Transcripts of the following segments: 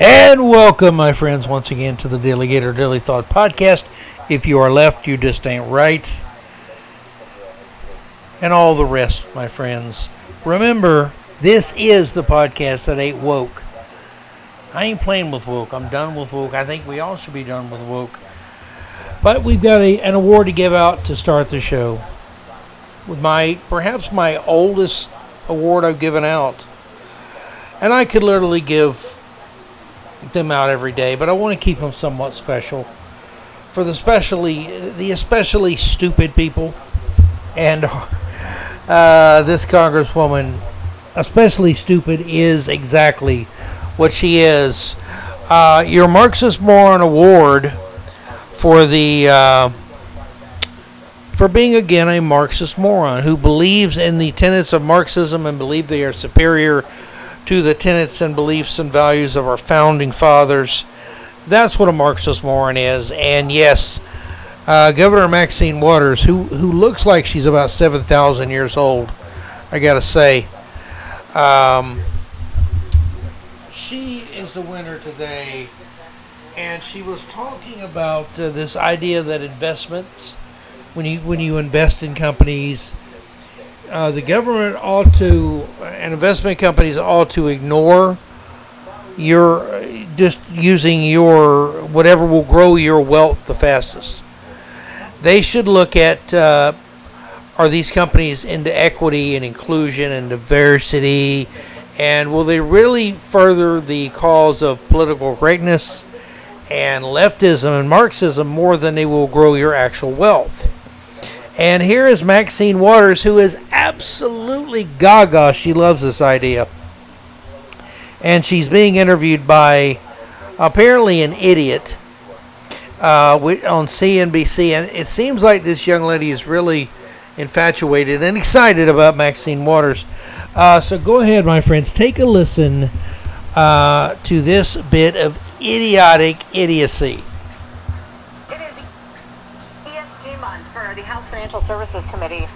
And welcome, my friends, once again to the DaleyGator DaleyThought Podcast. If you are left, you just ain't right. And all the rest, my friends. Remember, this is the podcast that ain't woke. I ain't playing with woke. I'm done with woke. I think we all should be done with woke. But we've got a, an award to give out to start the show. With my, perhaps my oldest award I've given out. And I could literally give them out every day, but I want to keep them somewhat special for the especially the especially stupid people, and uh, this congresswoman, especially stupid, is exactly what she is. Uh, your Marxist Moron Award for the uh, for being again a Marxist moron who believes in the tenets of Marxism and believe they are superior to the tenets and beliefs and values of our founding fathers. That's what a Marxist moron is. And yes, uh, Governor Maxine Waters, who who looks like she's about seven thousand years old, I gotta say, um, she is the winner today. And she was talking about uh, this idea that investments, when you when you invest in companies, uh, the government ought to, investment companies ought to ignore your just using your whatever will grow your wealth the fastest. They should look at uh, are these companies into equity and inclusion and diversity, and will they really further the cause of political greatness and leftism and Marxism more than they will grow your actual wealth? And here is Maxine Waters, who is absolutely gaga. She loves this idea. And she's being interviewed by apparently an idiot uh, on CNBC. And it seems like this young lady is really infatuated and excited about Maxine Waters. Uh, so go ahead, my friends, take a listen uh, to this bit of idiotic idiocy. Services Committee.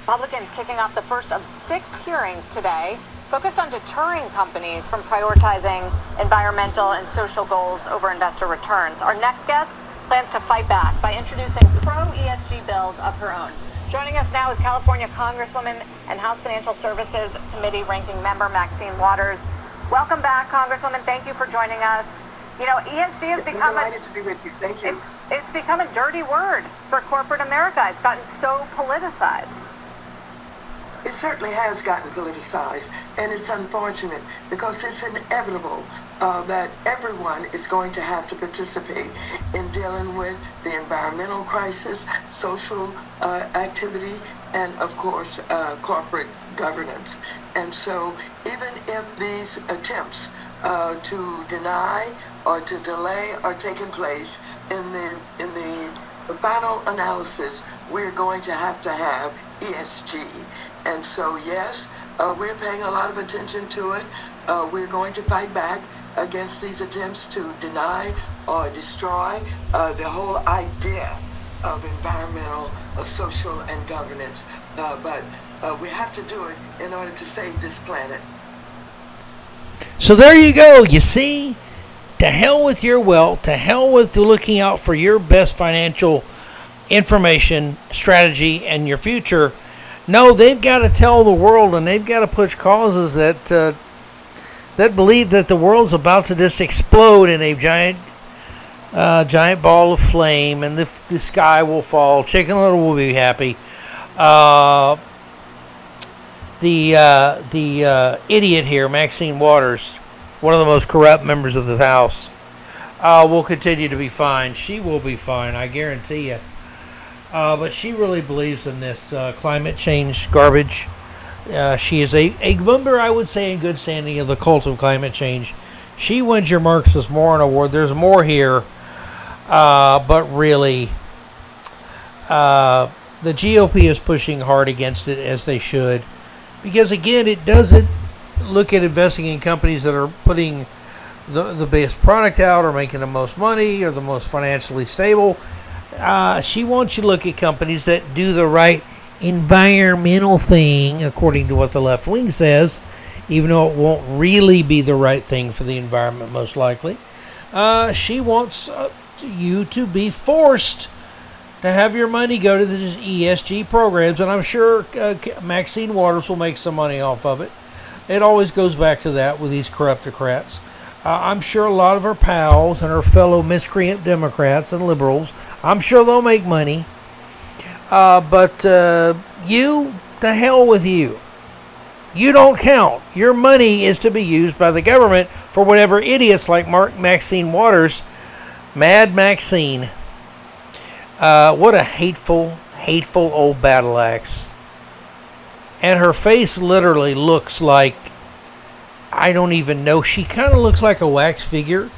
Republicans kicking off the first of six hearings today focused on deterring companies from prioritizing environmental and social goals over investor returns. Our next guest plans to fight back by introducing pro ESG bills of her own. Joining us now is California Congresswoman and House Financial Services Committee ranking member Maxine Waters. Welcome back, Congresswoman. Thank you for joining us. You know, ESG has become a, to be with you. Thank you. It's, it's become a dirty word for corporate America. It's gotten so politicized. It certainly has gotten politicized, and it's unfortunate because it's inevitable uh, that everyone is going to have to participate in dealing with the environmental crisis, social uh, activity, and of course, uh, corporate governance. And so, even if these attempts uh, to deny or to delay are taking place in the in the, final analysis we're going to have to have ESG and so yes uh, we're paying a lot of attention to it uh, we're going to fight back against these attempts to deny or destroy uh, the whole idea of environmental, uh, social, and governance. Uh, but uh, we have to do it in order to save this planet. So there you go. You see, to hell with your wealth, to hell with looking out for your best financial information, strategy, and your future. No, they've got to tell the world, and they've got to push causes that uh, that believe that the world's about to just explode in a giant, uh, giant ball of flame, and the the sky will fall. Chicken Little will be happy. Uh, the uh, the uh, idiot here, Maxine Waters, one of the most corrupt members of the House, uh, will continue to be fine. She will be fine, I guarantee you. Uh, but she really believes in this uh, climate change garbage. Uh, she is a, a member, I would say, in good standing of the cult of climate change. She wins your Marxist Moron Award. There's more here, but really, the GOP is pushing hard against it as they should because again, it doesn't look at investing in companies that are putting the, the best product out or making the most money or the most financially stable. Uh, she wants you to look at companies that do the right environmental thing, according to what the left wing says, even though it won't really be the right thing for the environment, most likely. Uh, she wants uh, you to be forced to have your money go to these ESG programs, and I'm sure uh, Maxine Waters will make some money off of it. It always goes back to that with these corruptocrats. Uh, I'm sure a lot of her pals and her fellow miscreant Democrats and liberals, I'm sure they'll make money. Uh, but uh, you, to hell with you. You don't count. Your money is to be used by the government for whatever idiots like Mark Maxine Waters, Mad Maxine. Uh, what a hateful, hateful old battle axe. And her face literally looks like I don't even know. She kind of looks like a wax figure,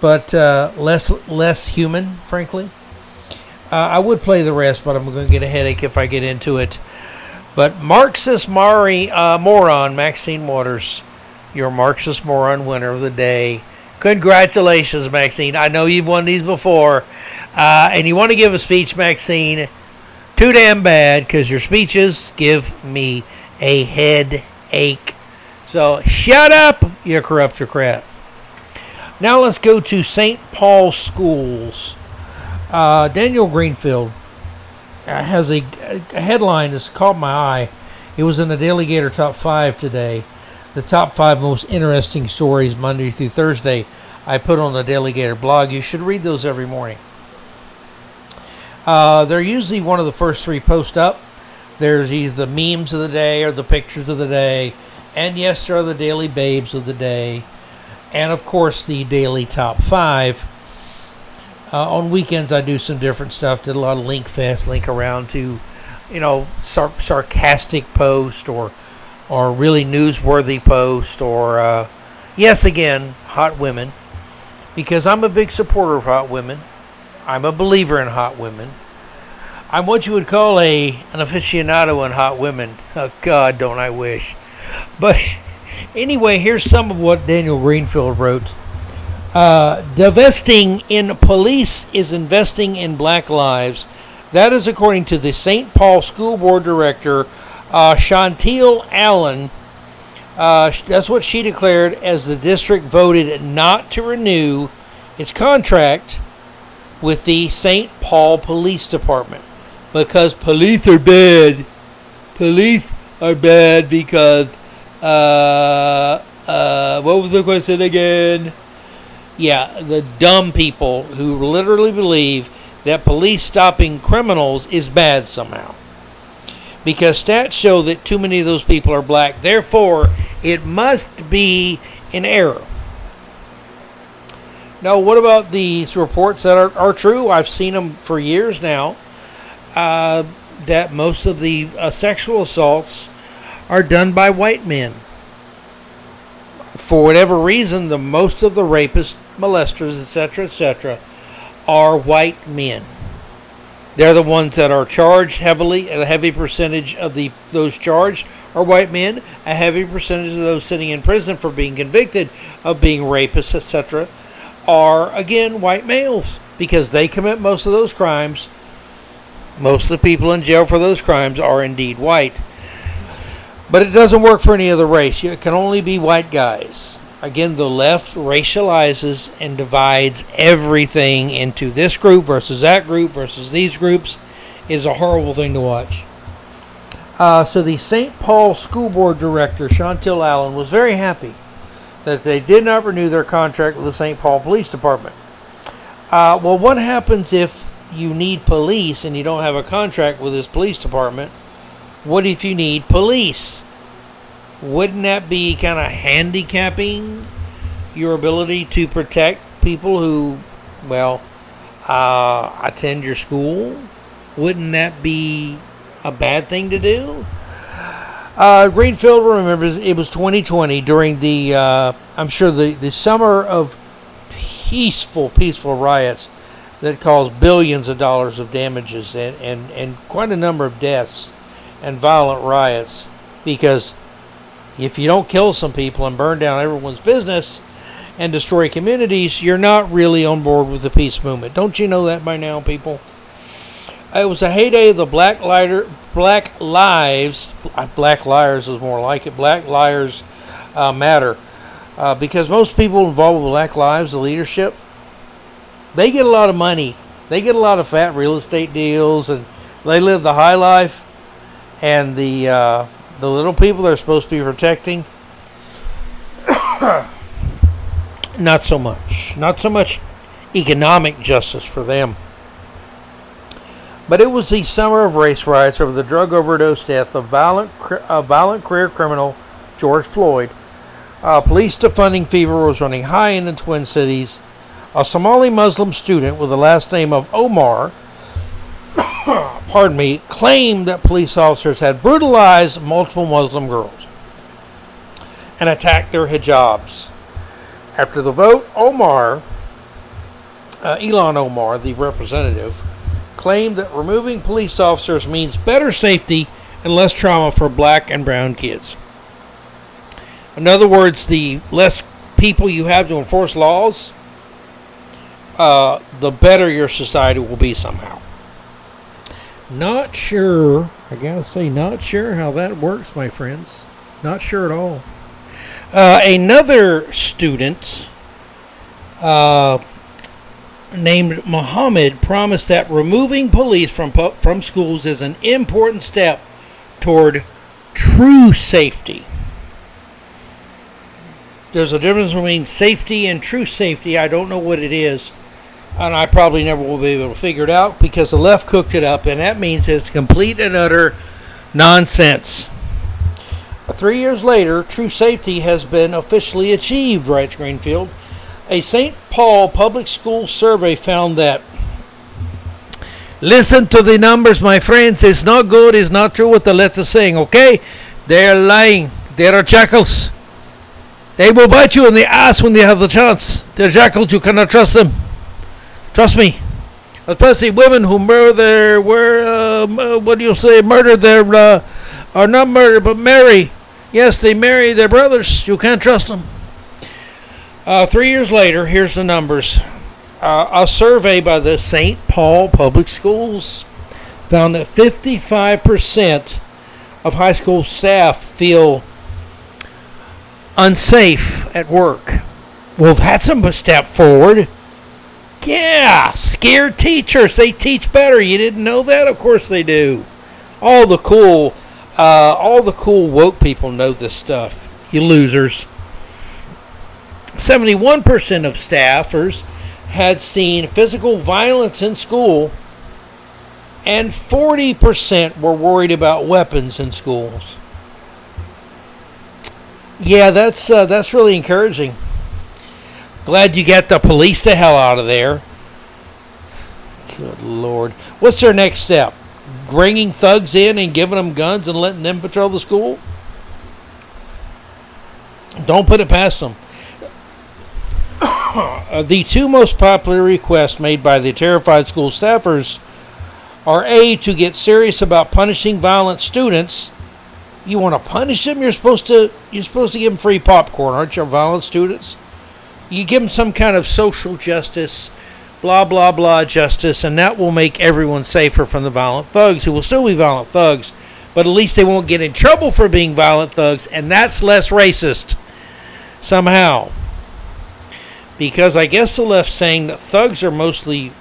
but uh, less less human, frankly. Uh, I would play the rest, but I'm going to get a headache if I get into it. But Marxist Mari, uh, moron, Maxine Waters, your Marxist moron winner of the day. Congratulations, Maxine. I know you've won these before. Uh, and you want to give a speech, Maxine. Too damn bad because your speeches give me a headache. So shut up, you corruptocrat. Now let's go to St. Paul schools. Uh, Daniel Greenfield uh, has a, a headline that's caught my eye. It was in the DaleyGator Top 5 today. The top five most interesting stories Monday through Thursday I put on the DaleyGator blog. You should read those every morning. Uh, they're usually one of the first three posts up. There's either the memes of the day or the pictures of the day. And yes, there are the daily babes of the day. And of course, the daily top five. Uh, on weekends, I do some different stuff. Did a lot of link fast, link around to, you know, sar- sarcastic post or, or really newsworthy post or, uh, yes, again, hot women, because I'm a big supporter of hot women. I'm a believer in hot women. I'm what you would call a an aficionado in hot women. Oh God, don't I wish. But anyway, here's some of what Daniel Greenfield wrote. Uh, divesting in police is investing in black lives. That is according to the St. Paul School Board Director, uh, Chauntyll Allen. Uh, that's what she declared as the district voted not to renew its contract with the St. Paul Police Department because police are bad. Police are bad because, uh, uh, what was the question again? Yeah, the dumb people who literally believe that police stopping criminals is bad somehow. Because stats show that too many of those people are black. Therefore, it must be an error. Now, what about these reports that are, are true? I've seen them for years now. Uh, that most of the uh, sexual assaults are done by white men. For whatever reason, the most of the rapists, molesters, etc., etc., are white men. They're the ones that are charged heavily. A heavy percentage of the those charged are white men. A heavy percentage of those sitting in prison for being convicted of being rapists, etc., are, again, white males because they commit most of those crimes. Most of the people in jail for those crimes are indeed white. But it doesn't work for any other race. It can only be white guys. Again, the left racializes and divides everything into this group versus that group versus these groups is a horrible thing to watch. Uh, so the St. Paul School Board Director, Chauntyll Allen, was very happy that they did not renew their contract with the St. Paul Police Department. Uh, well, what happens if you need police and you don't have a contract with this police department? What if you need police? Wouldn't that be kind of handicapping your ability to protect people who, well, uh, attend your school? Wouldn't that be a bad thing to do? Uh, Greenfield remembers it was 2020 during the, uh, I'm sure, the, the summer of peaceful, peaceful riots that caused billions of dollars of damages and, and, and quite a number of deaths and violent riots. Because if you don't kill some people and burn down everyone's business and destroy communities, you're not really on board with the peace movement. Don't you know that by now, people? It was a heyday of the Black Lighter, Black Lives, Black Liars is more like it. Black Liars uh, matter. Uh, because most people involved with Black Lives, the leadership, they get a lot of money. They get a lot of fat real estate deals, and they live the high life. And the uh, the little people they're supposed to be protecting, not so much. Not so much economic justice for them. But it was the summer of race riots over the drug overdose death of violent, a violent career criminal George Floyd. Uh, police defunding fever was running high in the Twin Cities. A Somali Muslim student with the last name of Omar, pardon me, claimed that police officers had brutalized multiple Muslim girls and attacked their hijabs. After the vote, Omar, uh, Ilhan Omar, the representative, claimed that removing police officers means better safety and less trauma for black and brown kids. In other words, the less people you have to enforce laws, uh, the better your society will be somehow. Not sure, I gotta say, not sure how that works, my friends. Not sure at all. Uh, another student uh, named Muhammad promised that removing police from, from schools is an important step toward true safety there's a difference between safety and true safety. I don't know what it is. And I probably never will be able to figure it out because the left cooked it up, and that means it's complete and utter nonsense. Three years later, true safety has been officially achieved, writes Greenfield. A St. Paul public school survey found that Listen to the numbers, my friends. It's not good. It's not true what the letter's saying, okay? They're lying. They are jackals. They will bite you in the ass when they have the chance. They're jackals. You cannot trust them. Trust me. Especially women who murder, were, uh, what do you say, murder their, uh, or not murder, but marry. Yes, they marry their brothers. You can't trust them. Uh, three years later, here's the numbers. Uh, a survey by the St. Paul Public Schools found that 55% of high school staff feel unsafe at work. Well, that's a step forward. Yeah, scared teachers. They teach better. You didn't know that? Of course they do. All the cool, uh, all the cool woke people know this stuff. You losers. 71% of staffers had seen physical violence in school, and 40% were worried about weapons in schools. Yeah, that's uh, that's really encouraging. Glad you got the police the hell out of there. Good lord. What's their next step? Bringing thugs in and giving them guns and letting them patrol the school? Don't put it past them. Uh, the two most popular requests made by the terrified school staffers are A, to get serious about punishing violent students you want to punish them? You're supposed to you're supposed to give them free popcorn, aren't you, violent students? You give them some kind of social justice, blah blah blah justice, and that will make everyone safer from the violent thugs who will still be violent thugs, but at least they won't get in trouble for being violent thugs, and that's less racist somehow. Because I guess the left saying that thugs are mostly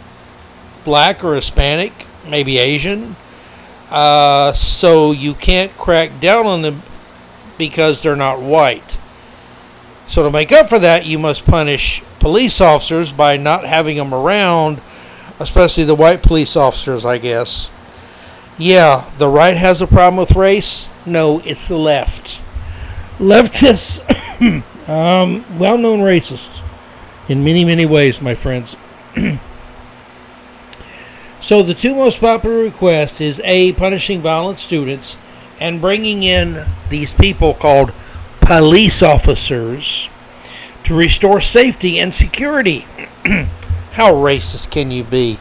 black or Hispanic, maybe Asian uh, so you can't crack down on them because they're not white. So to make up for that, you must punish police officers by not having them around, especially the white police officers, I guess. Yeah, the right has a problem with race. No, it's the left. Leftists, um, well-known racists in many, many ways, my friends. So the two most popular requests is A, punishing violent students and bringing in these people called police officers to restore safety and security. How racist can you be?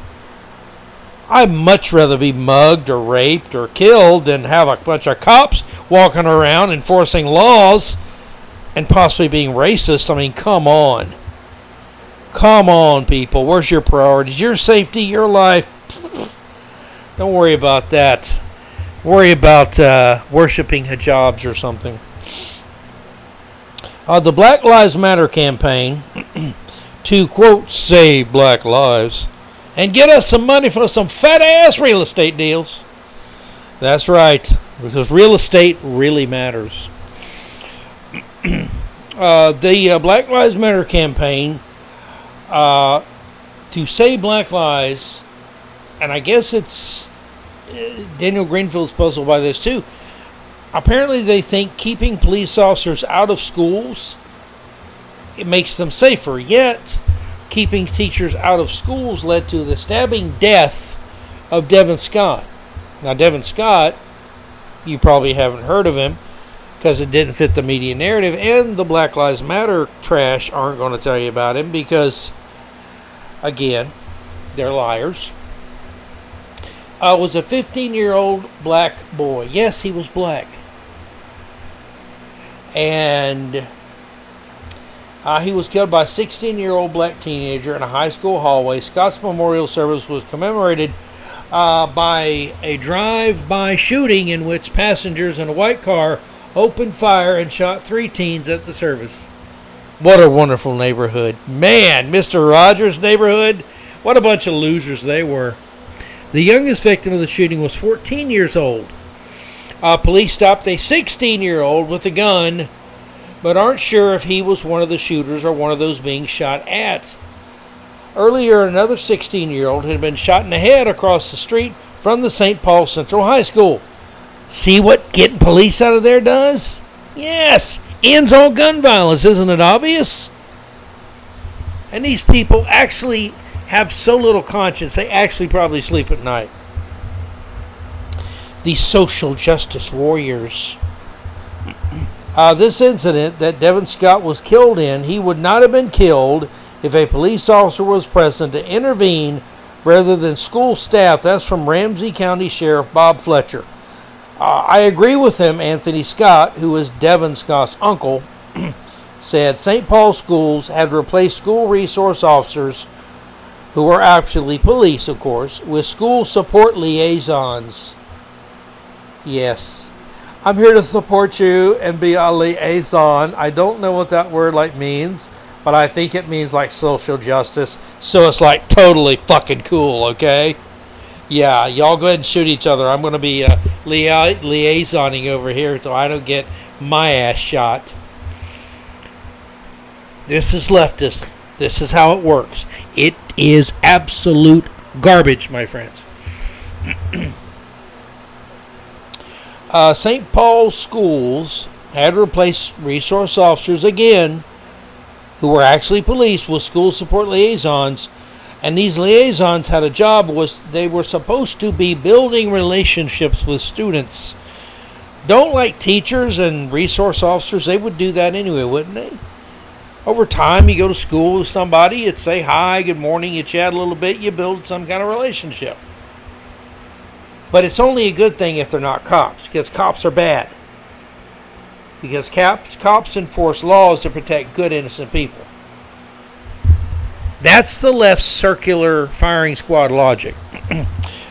I'd much rather be mugged or raped or killed than have a bunch of cops walking around enforcing laws and possibly being racist. I mean, come on. Come on, people. Where's your priorities? Your safety, your life. Don't worry about that. Worry about uh, worshiping hijabs or something. Uh, the Black Lives Matter campaign to quote save black lives and get us some money for some fat ass real estate deals. That's right, because real estate really matters. uh, the uh, Black Lives Matter campaign uh, to say black lies, and I guess it's uh, Daniel Greenfield's puzzled by this too. Apparently, they think keeping police officers out of schools it makes them safer. Yet, keeping teachers out of schools led to the stabbing death of Devin Scott. Now, Devin Scott, you probably haven't heard of him because it didn't fit the media narrative, and the Black Lives Matter trash aren't going to tell you about him because, again, they're liars. I was a 15 year old black boy. Yes, he was black. And uh, he was killed by a 16 year old black teenager in a high school hallway. Scott's memorial service was commemorated uh, by a drive by shooting in which passengers in a white car opened fire and shot three teens at the service. What a wonderful neighborhood. Man, Mr. Rogers' neighborhood, what a bunch of losers they were. The youngest victim of the shooting was 14 years old. Uh, police stopped a 16 year old with a gun, but aren't sure if he was one of the shooters or one of those being shot at. Earlier, another 16 year old had been shot in the head across the street from the St. Paul Central High School. See what getting police out of there does? Yes, ends all gun violence, isn't it obvious? And these people actually have so little conscience, they actually probably sleep at night. These social justice warriors. Uh, this incident that Devin Scott was killed in, he would not have been killed if a police officer was present to intervene rather than school staff. That's from Ramsey County Sheriff Bob Fletcher. Uh, I agree with him, Anthony Scott, who is Devin Scott's uncle, said St. Paul schools had replaced school resource officers, who were actually police, of course, with school support liaisons. Yes. I'm here to support you and be a liaison. I don't know what that word like means, but I think it means like social justice. So it's like totally fucking cool, okay? Yeah, y'all go ahead and shoot each other. I'm going to be uh, lia- liaisoning over here so I don't get my ass shot. This is leftist. This is how it works. It is absolute garbage, my friends. uh, St. Paul schools had to replace resource officers again, who were actually police, with school support liaisons. And these liaisons had a job was they were supposed to be building relationships with students. Don't like teachers and resource officers, they would do that anyway, wouldn't they? Over time, you go to school with somebody, you'd say hi, good morning, you chat a little bit, you build some kind of relationship. But it's only a good thing if they're not cops, because cops are bad. Because cops, cops enforce laws to protect good, innocent people. That's the left circular firing squad logic.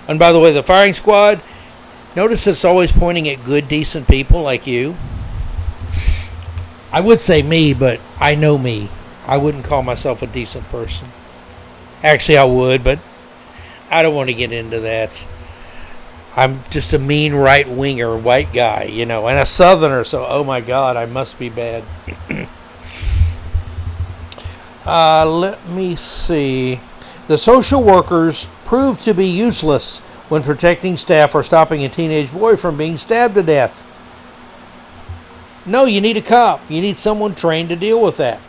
and by the way, the firing squad, notice it's always pointing at good, decent people like you. I would say me, but I know me. I wouldn't call myself a decent person. Actually, I would, but I don't want to get into that. I'm just a mean right winger white guy, you know, and a southerner, so oh my god, I must be bad. uh, let me see. The social workers proved to be useless when protecting staff or stopping a teenage boy from being stabbed to death. No, you need a cop. You need someone trained to deal with that.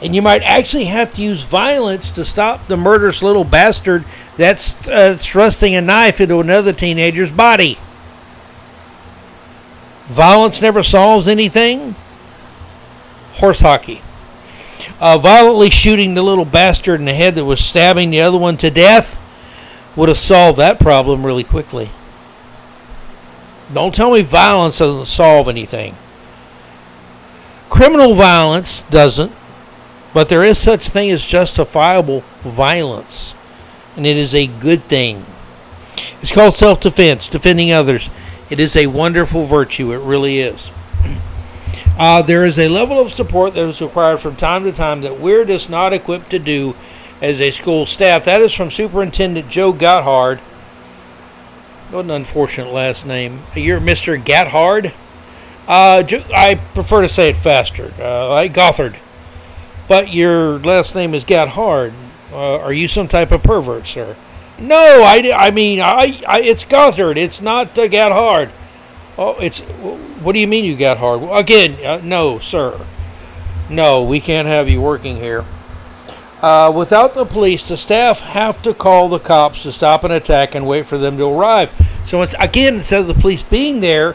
And you might actually have to use violence to stop the murderous little bastard that's uh, thrusting a knife into another teenager's body. Violence never solves anything. Horse hockey. Uh, violently shooting the little bastard in the head that was stabbing the other one to death would have solved that problem really quickly. Don't tell me violence doesn't solve anything. Criminal violence doesn't, but there is such thing as justifiable violence, and it is a good thing. It's called self-defense, defending others. It is a wonderful virtue. It really is. Uh, there is a level of support that is required from time to time that we're just not equipped to do as a school staff. That is from Superintendent Joe Gothard. What an unfortunate last name. You're Mr. Gathard? Uh, I prefer to say it faster, uh, like Gothard. But your last name is Gathard. Uh, are you some type of pervert, sir? No, I, I mean, I, I it's Gothard. It's not uh, Gathard. Oh, it's. What do you mean you got hard? Again, uh, no, sir. No, we can't have you working here. Uh, without the police, the staff have to call the cops to stop an attack and wait for them to arrive. So it's again, instead of the police being there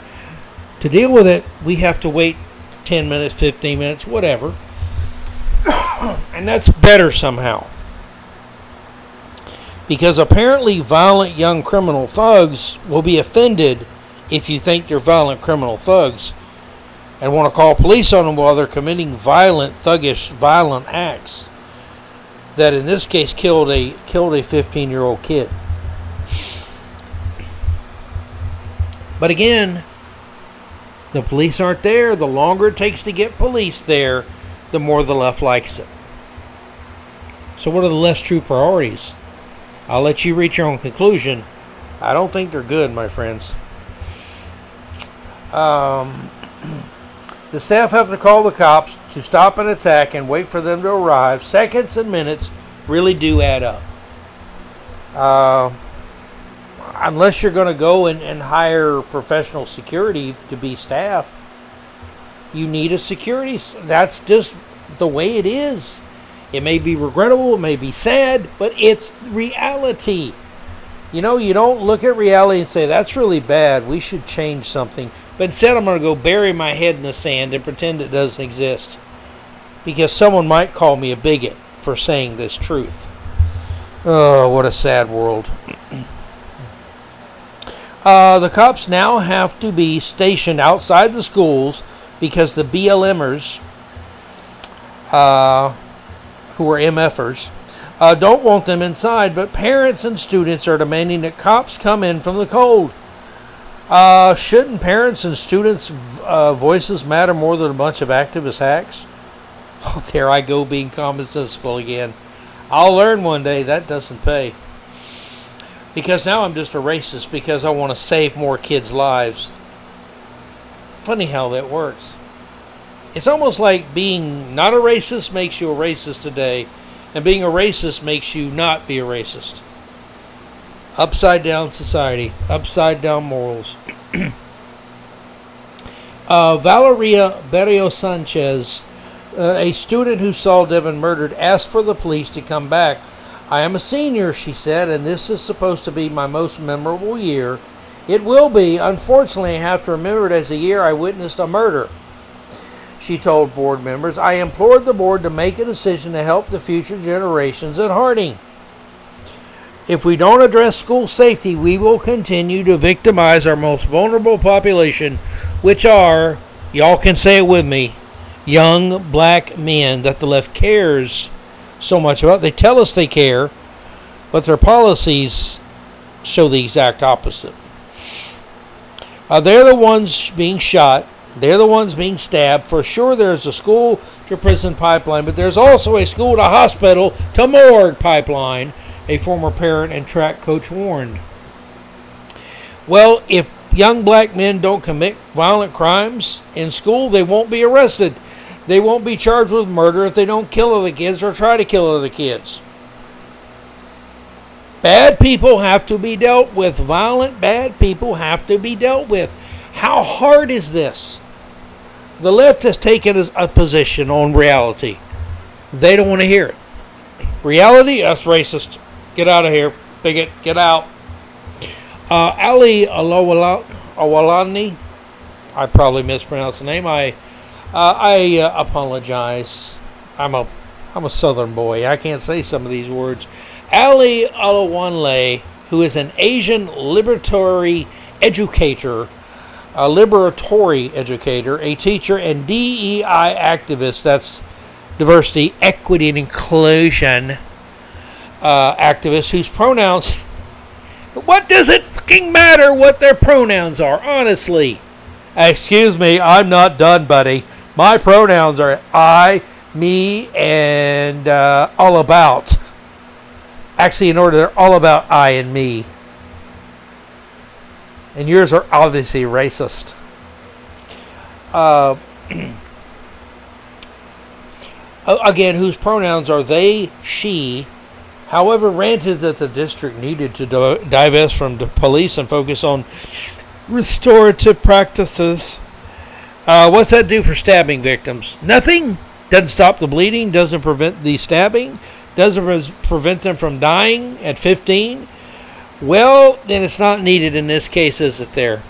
to deal with it, we have to wait 10 minutes, 15 minutes, whatever. and that's better somehow. Because apparently, violent young criminal thugs will be offended if you think they're violent criminal thugs and want to call police on them while they're committing violent, thuggish, violent acts that in this case killed a killed a 15 year old kid. But again, the police aren't there. The longer it takes to get police there, the more the left likes it. So, what are the left's true priorities? I'll let you reach your own conclusion. I don't think they're good, my friends. Um, the staff have to call the cops to stop an attack and wait for them to arrive. Seconds and minutes really do add up. Uh, unless you're going to go and, and hire professional security to be staff, you need a security. That's just the way it is. It may be regrettable, it may be sad, but it's reality. You know, you don't look at reality and say, that's really bad, we should change something. But instead, I'm going to go bury my head in the sand and pretend it doesn't exist. Because someone might call me a bigot for saying this truth. Oh, what a sad world. uh, the cops now have to be stationed outside the schools because the BLMers, uh, who are MFers, uh, don't want them inside, but parents and students are demanding that cops come in from the cold. Uh, shouldn't parents and students' uh, voices matter more than a bunch of activist hacks? Oh, there I go being commonsensical again. I'll learn one day that doesn't pay. Because now I'm just a racist because I want to save more kids' lives. Funny how that works. It's almost like being not a racist makes you a racist today, and being a racist makes you not be a racist upside down society, upside down morals. uh, Valeria Berrio Sanchez, uh, a student who saw Devin murdered, asked for the police to come back. I am a senior, she said, and this is supposed to be my most memorable year. It will be. Unfortunately, I have to remember it as a year I witnessed a murder. She told board members, I implored the board to make a decision to help the future generations at Harding. If we don't address school safety, we will continue to victimize our most vulnerable population, which are, y'all can say it with me, young black men that the left cares so much about. They tell us they care, but their policies show the exact opposite. Uh, they're the ones being shot. They're the ones being stabbed. For sure, there's a school to prison pipeline, but there's also a school to hospital to morgue pipeline a former parent and track coach warned. Well, if young black men don't commit violent crimes in school, they won't be arrested. They won't be charged with murder if they don't kill other kids or try to kill other kids. Bad people have to be dealt with. Violent, bad people have to be dealt with. How hard is this? The left has taken a position on reality. They don't want to hear it. Reality, us racist. Get out of here, bigot. Get out. Uh, Ali Awalani, I probably mispronounced the name. I uh, I uh, apologize. I'm a I'm a Southern boy. I can't say some of these words. Ali Alawanle, who is an Asian liberatory educator, a liberatory educator, a teacher, and DEI activist. That's diversity, equity, and inclusion uh, activist whose pronouns. What does it fucking matter what their pronouns are, honestly? Excuse me, I'm not done, buddy. My pronouns are I, me, and uh, all about. Actually, in order, they're all about I and me. And yours are obviously racist. Uh, again, whose pronouns are they, she, however, ranted that the district needed to divest from the police and focus on restorative practices. Uh, what's that do for stabbing victims? Nothing. Doesn't stop the bleeding, doesn't prevent the stabbing, doesn't prevent them from dying at 15. Well, then it's not needed in this case, is it there?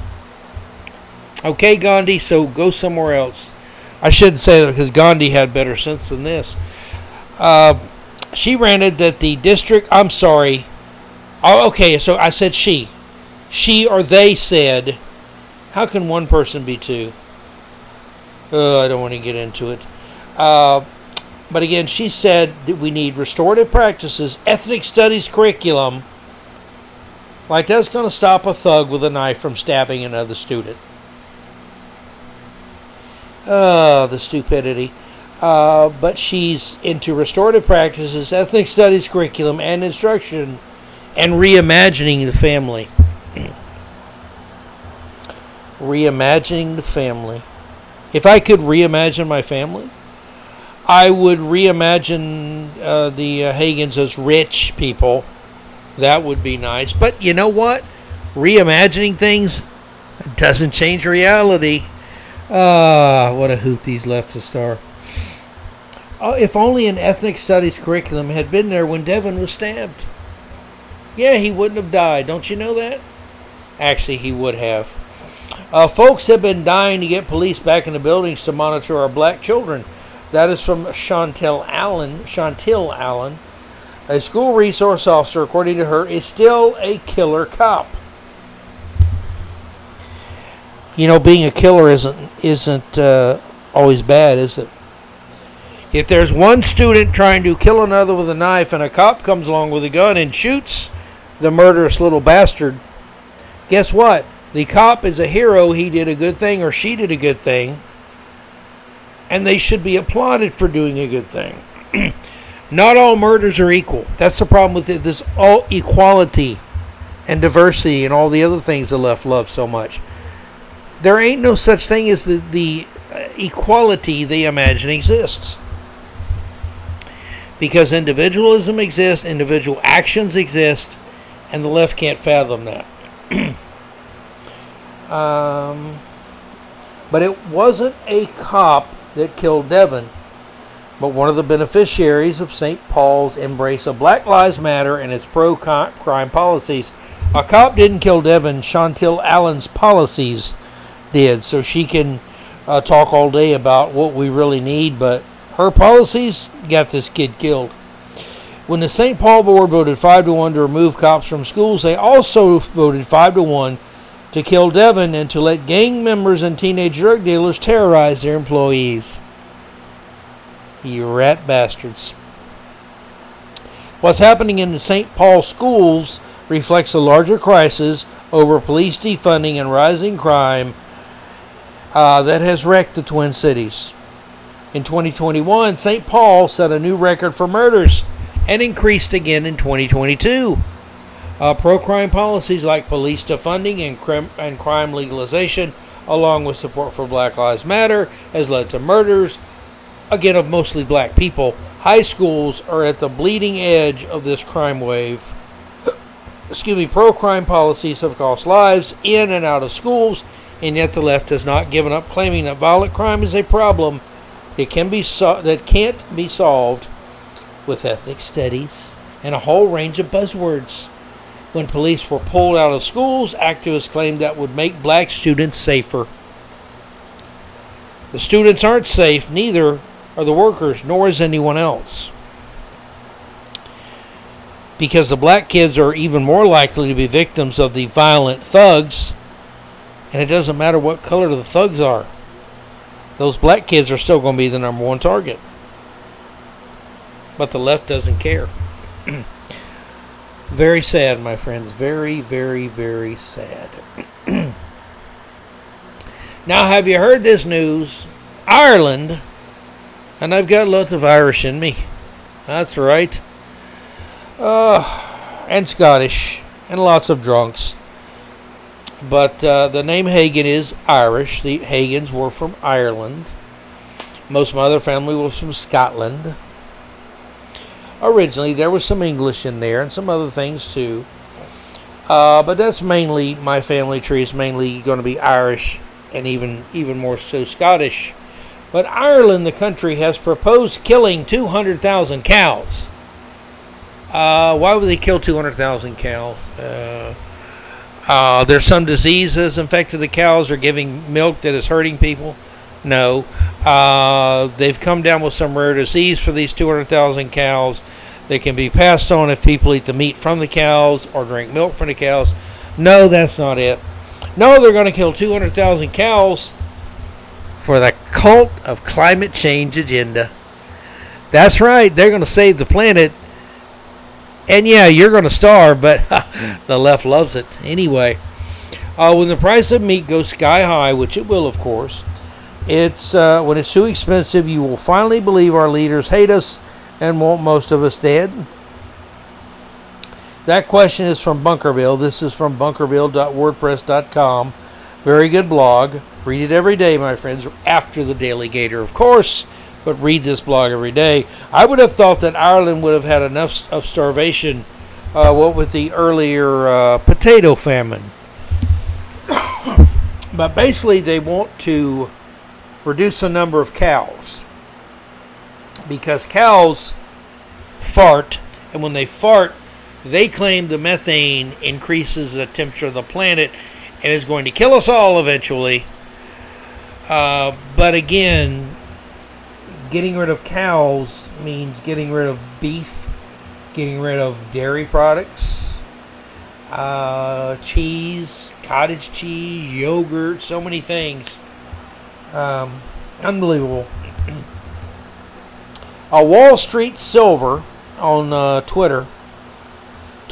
Okay, Gandhi, so go somewhere else. I shouldn't say that because Gandhi had better sense than this. Uh, she ranted that the district, I'm sorry. Oh, okay, so I said she. She or they said, how can one person be two? Uh, I don't want to get into it. Uh, but again, she said that we need restorative practices, ethnic studies curriculum. Like that's going to stop a thug with a knife from stabbing another student. Oh, the stupidity. Uh, but she's into restorative practices, ethnic studies curriculum, and instruction, and reimagining the family. reimagining the family. If I could reimagine my family, I would reimagine uh, the uh, Hagins as rich people. That would be nice. But you know what? Reimagining things doesn't change reality. Ah, what a hoot these leftist star. Oh, if only an ethnic studies curriculum had been there when Devin was stabbed. Yeah, he wouldn't have died. Don't you know that? Actually, he would have. Uh, folks have been dying to get police back in the buildings to monitor our black children. That is from Chauntyll Allen. Chauntyll Allen, a school resource officer, according to her, is still a killer cop. You know, being a killer isn't isn't uh, always bad, is it? If there's one student trying to kill another with a knife and a cop comes along with a gun and shoots the murderous little bastard, guess what? the cop is a hero, he did a good thing or she did a good thing, and they should be applauded for doing a good thing. Not all murders are equal. That's the problem with it, this all equality and diversity and all the other things the left loves so much. There ain't no such thing as the, the uh, equality they imagine exists. Because individualism exists, individual actions exist, and the left can't fathom that. Um, but it wasn't a cop that killed Devin, but one of the beneficiaries of St. Paul's embrace of Black Lives Matter and its pro crime policies. A cop didn't kill Devin, Chauntyll Allen's policies did, so she can uh, talk all day about what we really need, but her policies got this kid killed. When the St. Paul board voted 5 to 1 to remove cops from schools, they also voted 5 to 1 to kill Devin and to let gang members and teenage drug dealers terrorize their employees. You rat bastards. What's happening in the St. Paul schools reflects a larger crisis over police defunding and rising crime uh, that has wrecked the Twin Cities. In 2021, St. Paul set a new record for murders and increased again in 2022. Uh, Pro crime policies like police defunding and, crim- and crime legalization, along with support for Black Lives Matter, has led to murders, again, of mostly black people. High schools are at the bleeding edge of this crime wave. Excuse me, pro crime policies have cost lives in and out of schools, and yet the left has not given up claiming that violent crime is a problem it can be so- that can't be solved with ethnic studies and a whole range of buzzwords. When police were pulled out of schools, activists claimed that would make black students safer. The students aren't safe, neither are the workers, nor is anyone else. Because the black kids are even more likely to be victims of the violent thugs, and it doesn't matter what color the thugs are. Those black kids are still going to be the number one target. But the left doesn't care. Very sad, my friends. Very, very, very sad. now, have you heard this news Ireland, and I've got lots of Irish in me. That's right. Uh, and Scottish, and lots of drunks. But uh, the name Hagin is Irish. The Hagins were from Ireland. Most of my other family was from Scotland. Originally, there was some English in there and some other things too. Uh, but that's mainly my family tree is mainly going to be Irish and even even more so Scottish. But Ireland, the country, has proposed killing 200,000 cows. Uh, why would they kill 200,000 cows? Uh, uh, there's some diseases infected the cows or giving milk that is hurting people. No. Uh, they've come down with some rare disease for these 200,000 cows. They can be passed on if people eat the meat from the cows or drink milk from the cows. No, that's not it. No, they're going to kill 200,000 cows for the cult of climate change agenda. That's right, they're going to save the planet. And yeah, you're going to starve, but the left loves it anyway. Uh, when the price of meat goes sky high, which it will, of course, it's uh, when it's too expensive, you will finally believe our leaders hate us and want most of us dead. That question is from Bunkerville. This is from bunkerville.wordpress.com. Very good blog. Read it every day, my friends, after the DaleyGator, of course, but read this blog every day. I would have thought that Ireland would have had enough of starvation, uh, what with the earlier uh, potato famine. but basically, they want to reduce the number of cows because cows fart, and when they fart, they claim the methane increases the temperature of the planet and is going to kill us all eventually. Uh, but again, getting rid of cows means getting rid of beef, getting rid of dairy products, uh, cheese, cottage cheese, yogurt, so many things. Um, unbelievable. A Wall Street Silver on uh, Twitter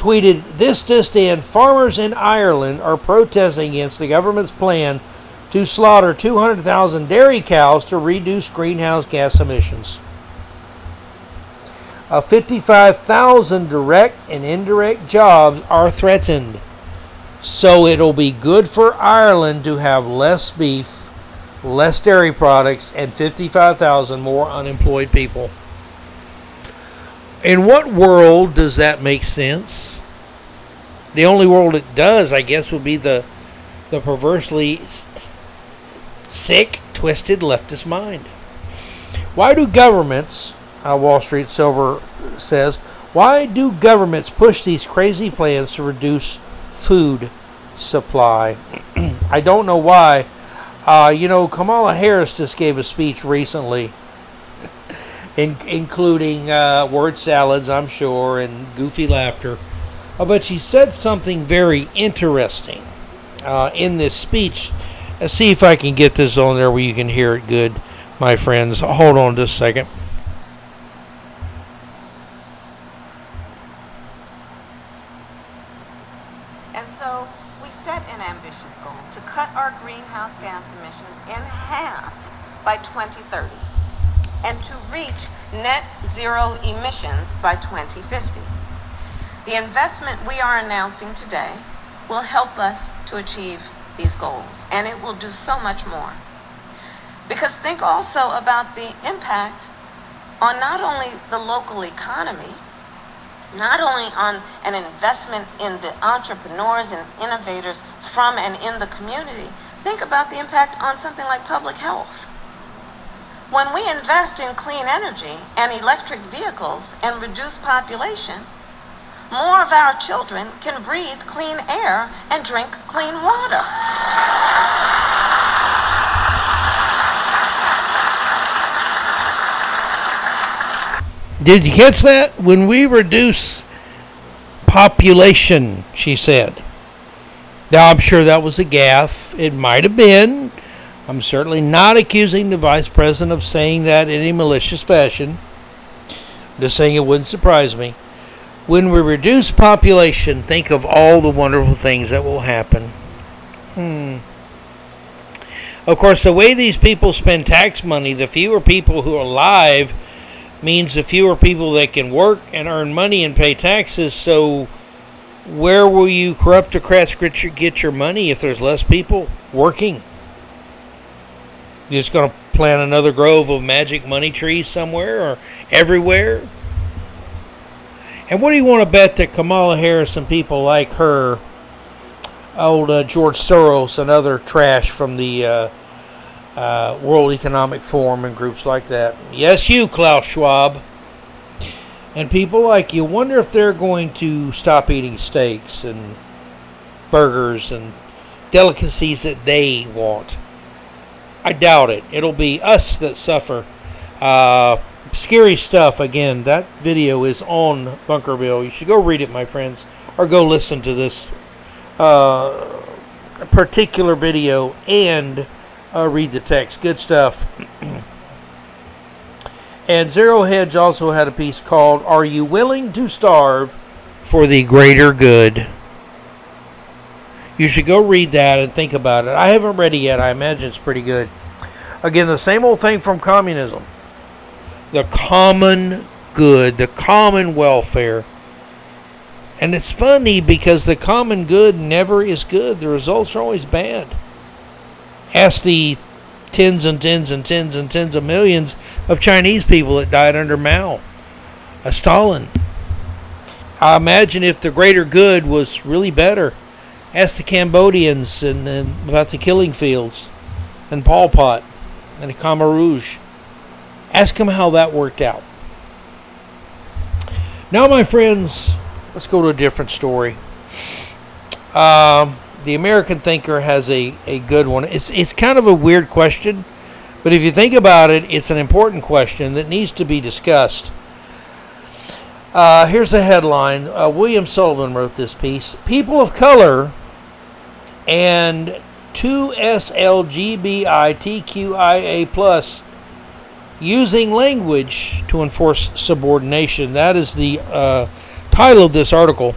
tweeted this just in farmers in Ireland are protesting against the government's plan to slaughter 200,000 dairy cows to reduce greenhouse gas emissions. Uh, 55,000 direct and indirect jobs are threatened. So it'll be good for Ireland to have less beef, less dairy products, and 55,000 more unemployed people. In what world does that make sense? The only world it does, I guess, would be the the perversely sick, twisted leftist mind. Why do governments, uh, Wall Street Silver says, why do governments push these crazy plans to reduce food supply? I don't know why. Uh, you know, Kamala Harris just gave a speech recently in, including uh, word salads, I'm sure, and goofy laughter. Uh, but she said something very interesting uh, in this speech. Let's see if I can get this on there where you can hear it good, my friends. Hold on just a second. Zero emissions by 2050. The investment we are announcing today will help us to achieve these goals, and it will do so much more. Because think also about the impact on not only the local economy, not only on an investment in the entrepreneurs and innovators from and in the community, think about the impact on something like public health. When we invest in clean energy and electric vehicles and reduce population, more of our children can breathe clean air and drink clean water. Did you catch that? When we reduce population, she said. Now, I'm sure that was a gaffe. It might have been. I'm certainly not accusing the vice president of saying that in a malicious fashion. Just saying it wouldn't surprise me. When we reduce population, think of all the wonderful things that will happen. Hmm. Of course, the way these people spend tax money, the fewer people who are alive means the fewer people that can work and earn money and pay taxes. So, where will you corruptocrats get your, get your money if there's less people working? You're just going to plant another grove of magic money trees somewhere or everywhere? And what do you want to bet that Kamala Harris and people like her, old uh, George Soros and other trash from the uh, uh, World Economic Forum and groups like that. Yes, you, Klaus Schwab. And people like you wonder if they're going to stop eating steaks and burgers and delicacies that they want. I doubt it. It'll be us that suffer. Uh, scary stuff. Again, that video is on Bunkerville. You should go read it, my friends, or go listen to this uh, particular video and uh, read the text. Good stuff. and Zero Hedge also had a piece called Are You Willing to Starve for the Greater Good? You should go read that and think about it. I haven't read it yet. I imagine it's pretty good. Again, the same old thing from communism the common good, the common welfare. And it's funny because the common good never is good. The results are always bad. Ask the tens and tens and tens and tens of millions of Chinese people that died under Mao, a Stalin. I imagine if the greater good was really better. Ask the Cambodians and, and about the killing fields and Pol Pot and the Khmer Rouge. Ask them how that worked out. Now, my friends, let's go to a different story. Um, the American Thinker has a, a good one. It's, it's kind of a weird question, but if you think about it, it's an important question that needs to be discussed. Uh, here's the headline uh, William Sullivan wrote this piece People of color and 2SLGBITQIA plus using language to enforce subordination. That is the uh, title of this article.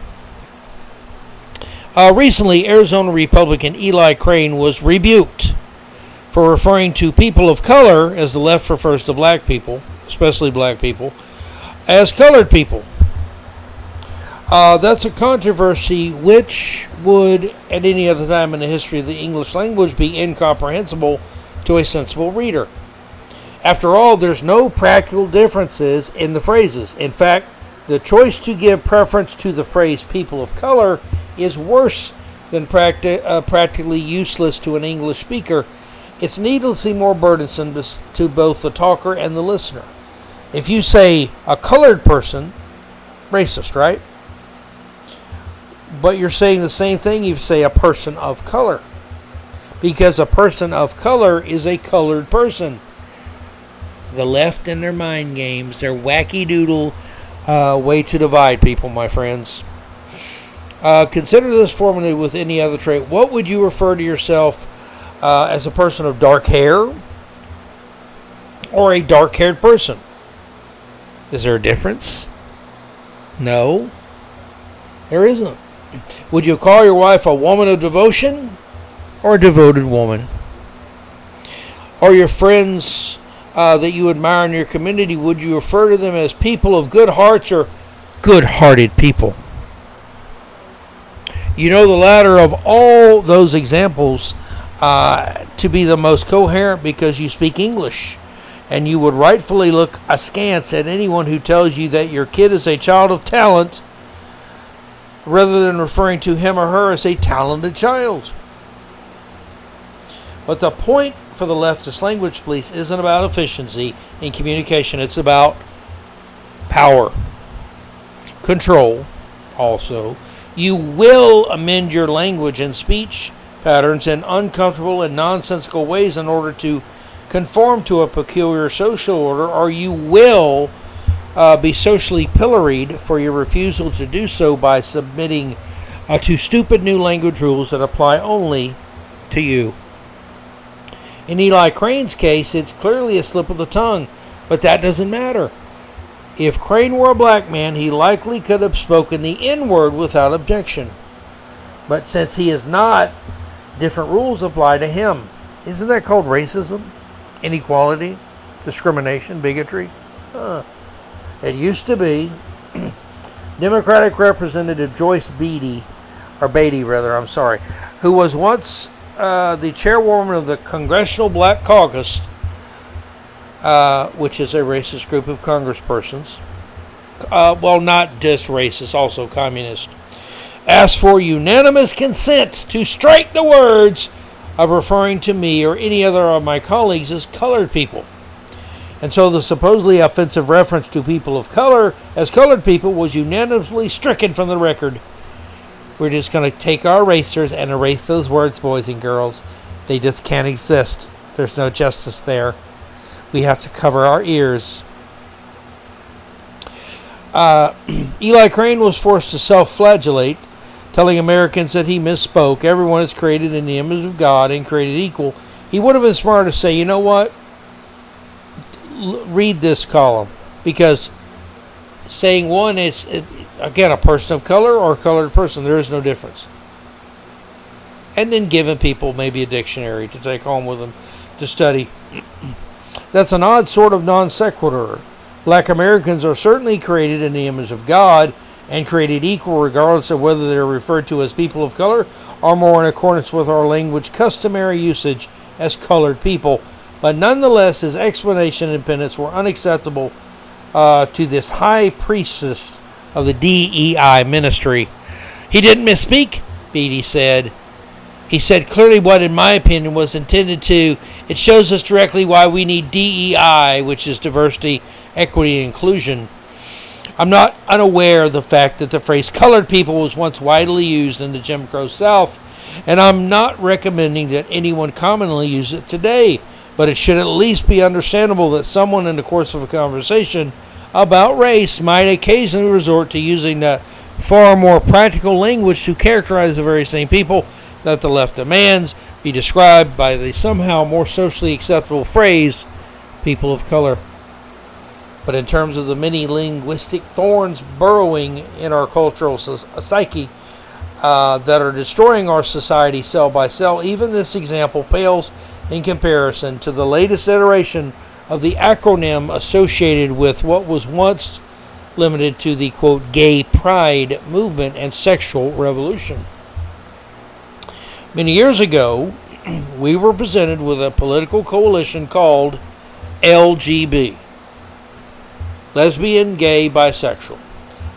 Uh, recently, Arizona Republican Eli Crane was rebuked for referring to people of color, as the left refers to black people, especially black people, as colored people. Uh, that's a controversy which would, at any other time in the history of the English language, be incomprehensible to a sensible reader. After all, there's no practical differences in the phrases. In fact, the choice to give preference to the phrase people of color is worse than practi- uh, practically useless to an English speaker. It's needlessly more burdensome to, to both the talker and the listener. If you say a colored person, racist, right? But you're saying the same thing you say a person of color. Because a person of color is a colored person the left and their mind games, their wacky doodle uh, way to divide people, my friends. Uh, consider this formula with any other trait. What would you refer to yourself uh, as a person of dark hair or a dark haired person? Is there a difference? No, there isn't. Would you call your wife a woman of devotion or a devoted woman? Or your friends uh, that you admire in your community, would you refer to them as people of good hearts or good hearted people? You know the latter of all those examples uh, to be the most coherent because you speak English. And you would rightfully look askance at anyone who tells you that your kid is a child of talent rather than referring to him or her as a talented child. But the point for the leftist language police isn't about efficiency in communication, it's about power, control, also. You will amend your language and speech patterns in uncomfortable and nonsensical ways in order to conform to a peculiar social order, or you will uh, be socially pilloried for your refusal to do so by submitting uh, to stupid new language rules that apply only to you. In Eli Crane's case, it's clearly a slip of the tongue, but that doesn't matter. If Crane were a black man, he likely could have spoken the N word without objection. But since he is not, different rules apply to him. Isn't that called racism? Inequality? Discrimination? Bigotry? Huh. It used to be. Democratic Representative Joyce Beatty, or Beatty rather, I'm sorry, who was once uh, the chairwoman of the Congressional Black Caucus, uh, which is a racist group of congresspersons. Uh, well, not just racist, also communist. Asked for unanimous consent to strike the words of referring to me or any other of my colleagues as colored people. And so the supposedly offensive reference to people of color as colored people was unanimously stricken from the record. We're just going to take our erasers and erase those words, boys and girls. They just can't exist. There's no justice there. We have to cover our ears. Uh, Eli Crane was forced to self flagellate, telling Americans that he misspoke. Everyone is created in the image of God and created equal. He would have been smarter to say, you know what? L- read this column. Because saying one is, again, a person of color or a colored person, there is no difference. And then giving people maybe a dictionary to take home with them to study. That's an odd sort of non sequitur. Black Americans are certainly created in the image of God and created equal regardless of whether they're referred to as people of color or more in accordance with our language customary usage as colored people. But nonetheless, his explanation and penance were unacceptable uh, to this high priestess of the DEI ministry. He didn't misspeak, Beatty said. He said clearly what, in my opinion, was intended to. It shows us directly why we need DEI, which is diversity, equity, and inclusion. I'm not unaware of the fact that the phrase colored people was once widely used in the Jim Crow South, and I'm not recommending that anyone commonly use it today, but it should at least be understandable that someone in the course of a conversation about race might occasionally resort to using that far more practical language to characterize the very same people that the left demands be described by the somehow more socially acceptable phrase people of color. But in terms of the many linguistic thorns burrowing in our cultural psyche uh, that are destroying our society cell by cell, even this example pales in comparison to the latest iteration of the acronym associated with what was once limited to the quote gay pride movement and sexual revolution. Many years ago, we were presented with a political coalition called LGB lesbian, gay, bisexual.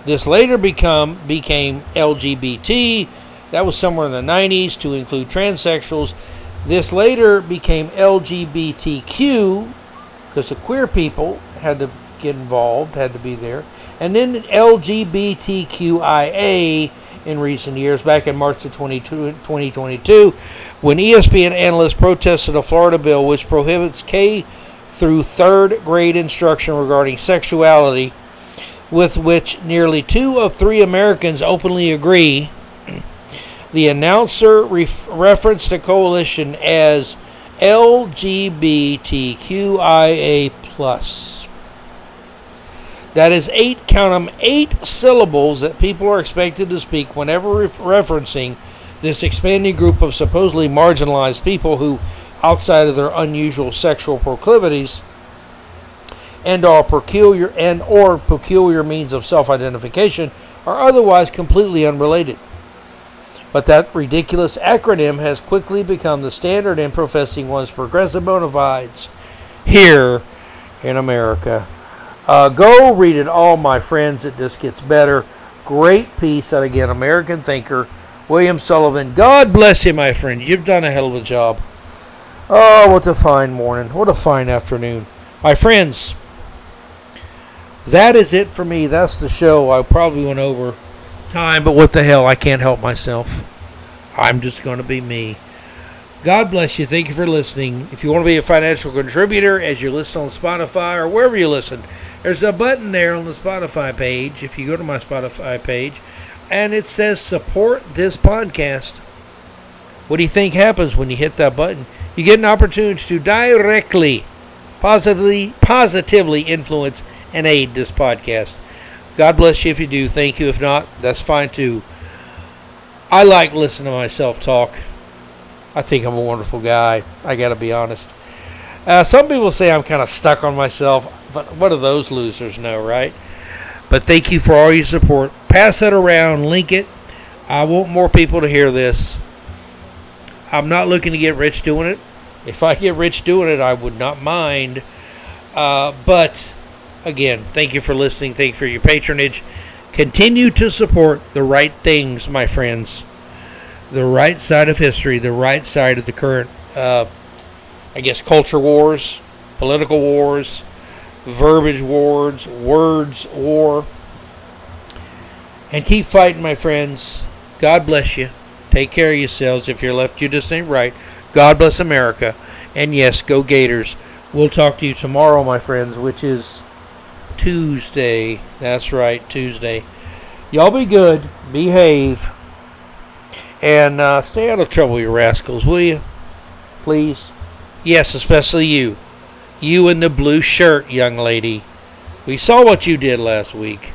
This later become became LGBT. That was somewhere in the 90s to include transsexuals. This later became LGBTQ because the queer people had to get involved, had to be there. And then LGBTQIA in recent years, back in March of 2022, when ESPN analysts protested a Florida bill which prohibits K through third grade instruction regarding sexuality, with which nearly two of three Americans openly agree. The announcer ref- referenced the coalition as LGBTQIA. That is eight, count them, eight syllables that people are expected to speak whenever ref- referencing this expanding group of supposedly marginalized people who outside of their unusual sexual proclivities and or peculiar and or peculiar means of self-identification are otherwise completely unrelated. But that ridiculous acronym has quickly become the standard in professing one's progressive bona fides here in America. Uh, go read it all, my friends. It just gets better. Great piece, and again, American thinker, William Sullivan. God bless you, my friend. You've done a hell of a job. Oh, what a fine morning. What a fine afternoon. My friends, that is it for me. That's the show. I probably went over time, but what the hell? I can't help myself. I'm just going to be me. God bless you. Thank you for listening. If you want to be a financial contributor as you listen on Spotify or wherever you listen, there's a button there on the Spotify page. If you go to my Spotify page, and it says support this podcast. What do you think happens when you hit that button? you get an opportunity to directly, positively, positively influence and aid this podcast. God bless you if you do. Thank you. If not, that's fine too. I like listening to myself talk. I think I'm a wonderful guy. I got to be honest. Uh, some people say I'm kind of stuck on myself, but what do those losers know, right? But thank you for all your support. Pass that around, link it. I want more people to hear this. I'm not looking to get rich doing it. If I get rich doing it, I would not mind. Uh, but again, thank you for listening. Thank you for your patronage. Continue to support the right things, my friends. The right side of history, the right side of the current, uh, I guess, culture wars, political wars, verbiage wars, words war. And keep fighting, my friends. God bless you. Take care of yourselves. If you're left, you just ain't right. God bless America. And yes, go Gators. We'll talk to you tomorrow, my friends, which is Tuesday. That's right, Tuesday. Y'all be good. Behave. And uh, stay out of trouble, you rascals, will you? Please. Yes, especially you. You in the blue shirt, young lady. We saw what you did last week.